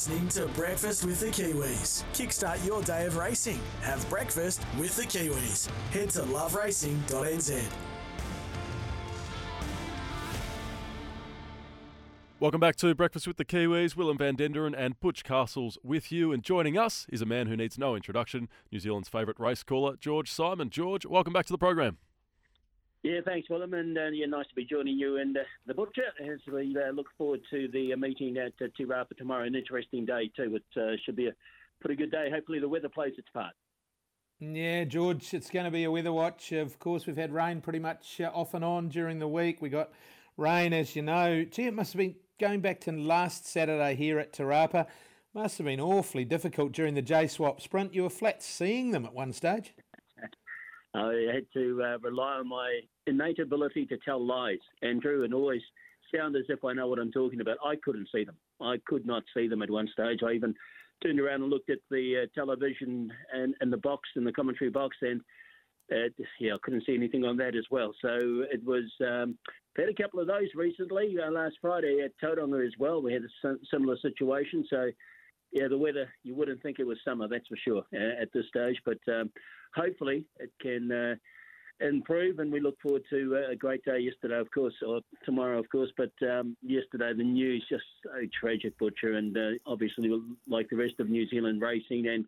Listening to Breakfast with the Kiwis. Kickstart your day of racing. Have breakfast with the Kiwis. Head to loveracing.nz. Welcome back to Breakfast with the Kiwis. Willem van Denderen and Butch Castles with you. And joining us is a man who needs no introduction, New Zealand's favourite race caller, George Simon. George, welcome back to the program. Yeah, thanks, Willem, and uh, yeah, nice to be joining you and uh, the butcher as we uh, look forward to the uh, meeting at uh, Te Rapa tomorrow. An interesting day too. It uh, should be a pretty good day. Hopefully, the weather plays its part. Yeah, George, it's going to be a weather watch. Of course, we've had rain pretty much uh, off and on during the week. We got rain, as you know. Gee, it must have been going back to last Saturday here at Te Rapa. Must have been awfully difficult during the J Swap sprint. You were flat seeing them at one stage. I had to uh, rely on my innate ability to tell lies, Andrew, and always sound as if I know what I'm talking about. I couldn't see them. I could not see them at one stage. I even turned around and looked at the uh, television and, and the box in the commentary box, and uh, yeah, I couldn't see anything on that as well. So it was. Um, had a couple of those recently. Uh, last Friday at Tauranga as well, we had a similar situation. So yeah, the weather, you wouldn't think it was summer, that's for sure, uh, at this stage. But um, hopefully it can uh, improve, and we look forward to uh, a great day yesterday, of course, or tomorrow, of course. But um, yesterday, the news just so tragic, Butcher, and uh, obviously, like the rest of New Zealand racing and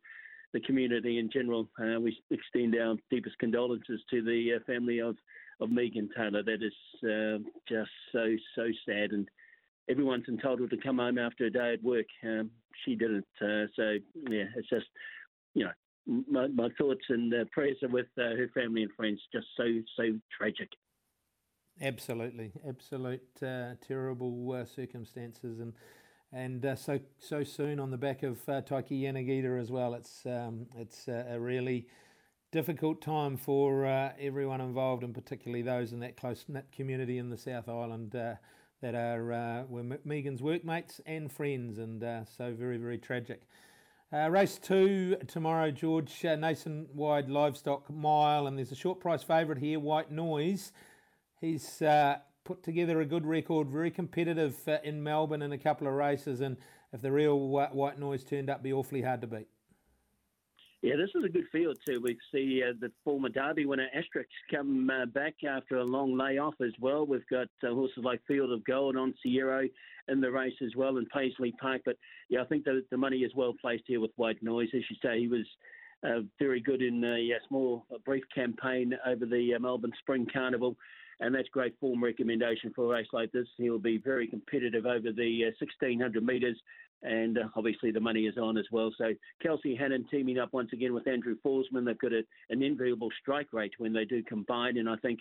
the community in general, uh, we extend our deepest condolences to the uh, family of, of Megan Taylor. That is just so, so sad. and everyone's entitled to come home after a day at work. Um, she didn't. Uh, so, yeah, it's just, you know, my, my thoughts and uh, prayers are with uh, her family and friends. Just so, so tragic. Absolutely, absolute uh, terrible uh, circumstances, and and uh, so so soon on the back of uh, Taiki Yanagita as well. It's um, it's a really difficult time for everyone involved, and particularly those in that close knit community in the South Island that are uh, were Megan's workmates and friends, and uh, so very very tragic. Uh, race two tomorrow, George uh, Nationwide Livestock Mile, and there's a short price favourite here, White Noise. He's uh, put together a good record, very competitive uh, in Melbourne in a couple of races, and if the real White Noise turned up, be awfully hard to beat. Yeah, this is a good field too. We see uh, the former Derby winner Asterix come uh, back after a long layoff as well. We've got uh, horses like Field of Gold on Sierra in the race as well, and Paisley Park. But yeah, I think the, the money is well placed here with White Noise. As you say, he was uh, very good in a small, a brief campaign over the uh, Melbourne Spring Carnival and that's great form recommendation for a race like this. He'll be very competitive over the uh, 1600 metres, and uh, obviously the money is on as well. So Kelsey Hannon teaming up once again with Andrew Forsman. They've got a, an enviable strike rate when they do combine, and I think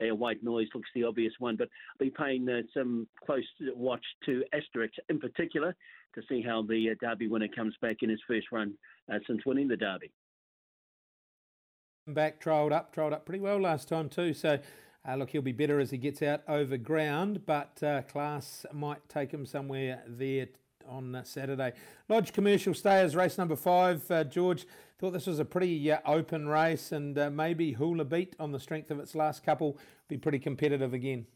uh, White Noise looks the obvious one. But I'll be paying uh, some close watch to Asterix in particular to see how the uh, Derby winner comes back in his first run uh, since winning the Derby. Back, trailed up, trailed up pretty well last time too. So uh, look, he'll be better as he gets out over ground, but uh, class might take him somewhere there on uh, Saturday. Lodge Commercial Stayers, race number five. Uh, George thought this was a pretty uh, open race, and uh, maybe Hula Beat on the strength of its last couple be pretty competitive again.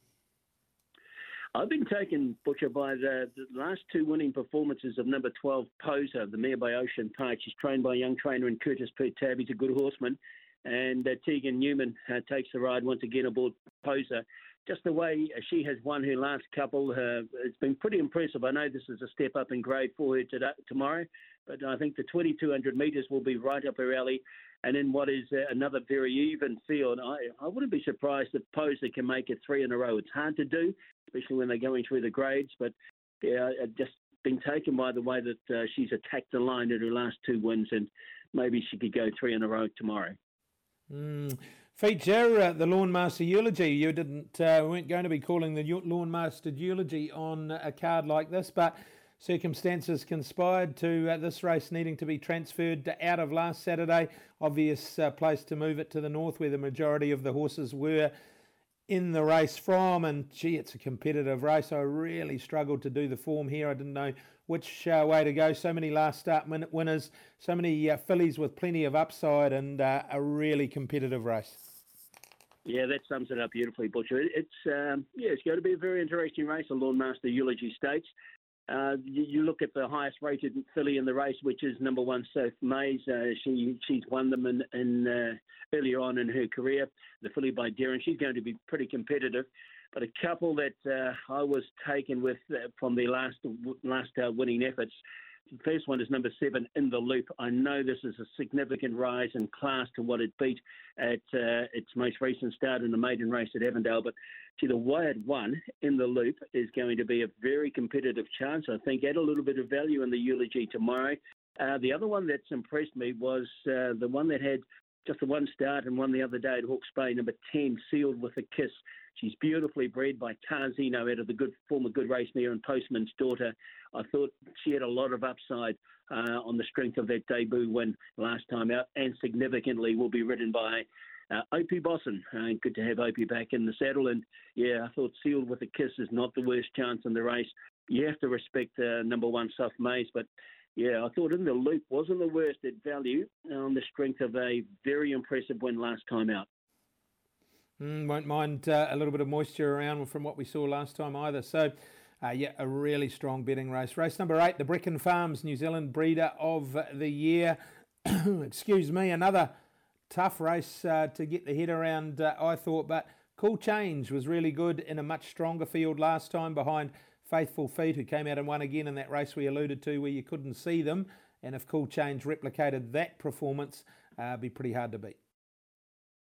I've been taken, Butcher, by the, the, last two winning performances of number 12, Poser, the mare by Ocean Park. She's trained by a young trainer in Curtis Pert Tab. He's a good horseman and uh, Tegan Newman takes the ride once again aboard Poser. Just the way she has won her last couple, uh, it's been pretty impressive. I know this is a step up in grade for her today, tomorrow, but I think the 2200 metres will be right up her alley. And in what is uh, another very even field, I, I wouldn't be surprised if Poser can make it three in a row. It's hard to do, especially when they're going through the grades, but yeah, just been taken by the way that uh, she's attacked the line in her last two wins, and maybe she could go three in a row tomorrow. Mm. Feature the Lawnmaster eulogy. You didn't uh, weren't going to be calling the Lawnmaster eulogy on a card like this, but circumstances conspired to uh, this race needing to be transferred out of last Saturday. Obvious uh, place to move it to the north where the majority of the horses were in the race from. And gee, it's a competitive race. I really struggled to do the form here. I didn't know which uh, way to go. So many last start winners, so many uh, fillies with plenty of upside, and uh, a really competitive race. Yeah, that sums it up beautifully, Butcher. It's um, yeah, it's going to be a very interesting race, the Lawnmaster Eulogy Stakes. Uh, you, you, look at the highest rated filly in the race, which is number one, Soph Mays. Uh, she she's won them in, in uh, earlier on in her career. The filly by Darren, she's going to be pretty competitive. But a couple that uh, I was taken with uh, from the last last uh, winning efforts the first one is number seven, In the Loop. I know this is a significant rise in class to what it beat at its most recent start in the maiden race at Avondale. But to the wired one, In the Loop, is going to be a very competitive chance. I think add a little bit of value in the eulogy tomorrow. Uh, the other one that's impressed me was uh, the one that had just the one start and one the other day at Hawke's Bay, number 10, Sealed with a Kiss. She's beautifully bred by Tarzino out of the good former good race mare and Postman's daughter. I thought she had a lot of upside uh, on the strength of that debut win last time out, and significantly will be ridden by uh, Opie Bosson. Uh, good to have Opie back in the saddle. And yeah, I thought Sealed with a Kiss is not the worst chance in the race. You have to respect uh, number one, South Mays, but yeah, I thought in the loop wasn't the worst at value on the strength of a very impressive win last time out. Mm, won't mind uh, a little bit of moisture around from what we saw last time either. So, uh, yeah, a really strong betting race. Race number eight, the Brecon Farms New Zealand Breeder of the Year. Excuse me, another tough race uh, to get the head around, uh, I thought, but Cool Change was really good in a much stronger field last time behind Faithful Feet, who came out and won again in that race we alluded to where you couldn't see them. And if Cool Change replicated that performance, uh, it'd be pretty hard to beat.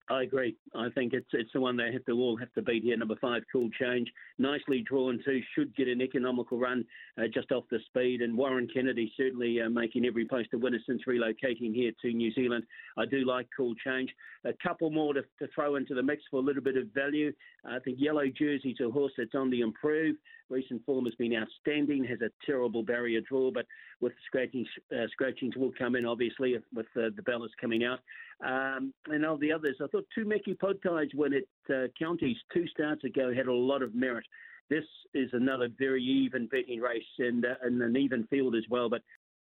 I agree. I think it's it's the one they have to all have to beat here. Number five, Cool Change, nicely drawn too, should get an economical run uh, just off the speed. And Warren Kennedy certainly uh, making every post a winner since relocating here to New Zealand. I do like Cool Change. A couple more to, to throw into the mix for a little bit of value. I think Yellow Jersey's a horse that's on the improve. Recent form has been outstanding. Has a terrible barrier draw, but with scratchings, uh, scratchings will come in obviously with the balance coming out. Um, and all the others, I thought Tumeki Potage when it uh, counties two starts ago had a lot of merit. This is another very even betting race and, uh, and an even field as well. But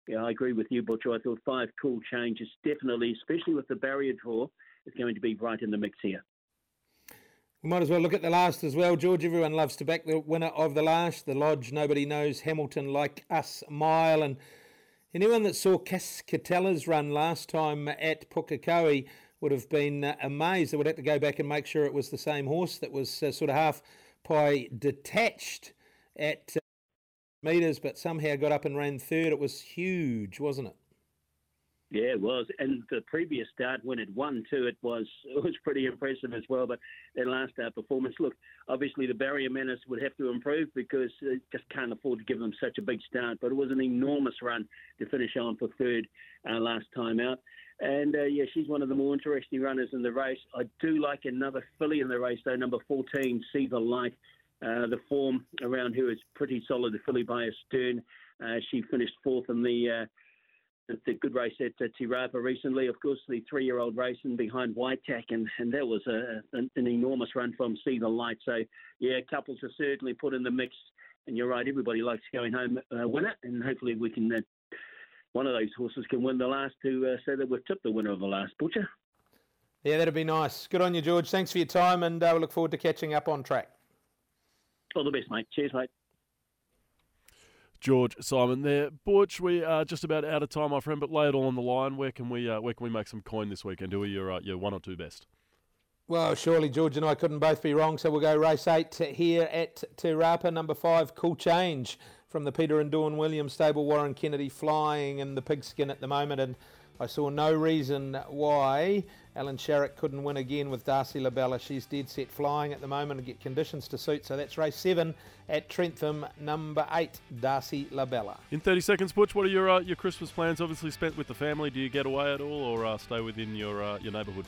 yeah, I agree with you, Butcher. I thought five cool changes definitely, especially with the barrier draw, is going to be right in the mix here. We might as well look at the last as well, George. Everyone loves to back the winner of the last, the Lodge. Nobody knows Hamilton like us mile. And anyone that saw Cascatella's run last time at Pukekohe would have been uh, amazed. They would have to go back and make sure it was the same horse that was uh, sort of half pie detached at uh, metres, but somehow got up and ran third. It was huge, wasn't it? Yeah, it was. And the previous start when it won too, it was it was pretty impressive as well. But their last start performance, look, obviously the barrier menace would have to improve because they just can't afford to give them such a big start. But it was an enormous run to finish on for third uh, last time out. And uh, yeah, she's one of the more interesting runners in the race. I do like another filly in the race though, number 14, See the Light. Uh, the form around her is pretty solid. The filly by a stern. Uh, she finished fourth in the uh, the good race at uh, Te Rapa recently. Of course, the three-year-old racing behind White and, and that was a, an, an, enormous run from See the Light. So, yeah, couples are certainly put in the mix. And you're right, everybody likes going home uh, winner, and hopefully we can. Uh, one of those horses can win the last to uh, say that we've tipped the winner of the last butcher. Yeah, that'd be nice. Good on you, George. Thanks for your time, and uh, we look forward to catching up on track. All the best, mate. Cheers, mate. George Simon there. Butch, we are just about out of time, my friend, but lay it all on the line. Where can we uh, where can we make some coin this weekend? Do we your uh, your one or two best? Well, surely George and I couldn't both be wrong, so we'll go race eight here at Te Rapa. Number five, Cool Change from the Peter and Dawn Williams stable. Warren Kennedy flying in the pigskin at the moment, and I saw no reason why Alan Sharrock couldn't win again with Darcy Labella. She's dead set flying at the moment and get conditions to suit. So that's race seven at Trentham, number eight, Darcy Labella. In 30 seconds, Butch, what are your uh, your Christmas plans? Obviously spent with the family. Do you get away at all or uh, stay within your uh, your neighbourhood?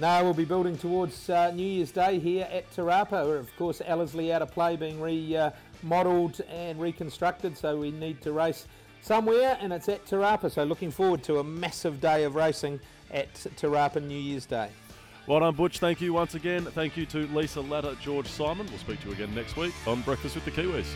No, we'll be building towards uh, New Year's Day here at Te Rapa. Of course, Ellerslie out of play, being remodelled uh, and reconstructed, so we need to race somewhere, and it's at Te Rapa. So looking forward to a massive day of racing at Te Rapa New Year's Day. Well done, Butch. Thank you once again. Thank you to Lisa Latta, George Simon. We'll speak to you again next week on Breakfast with the Kiwis.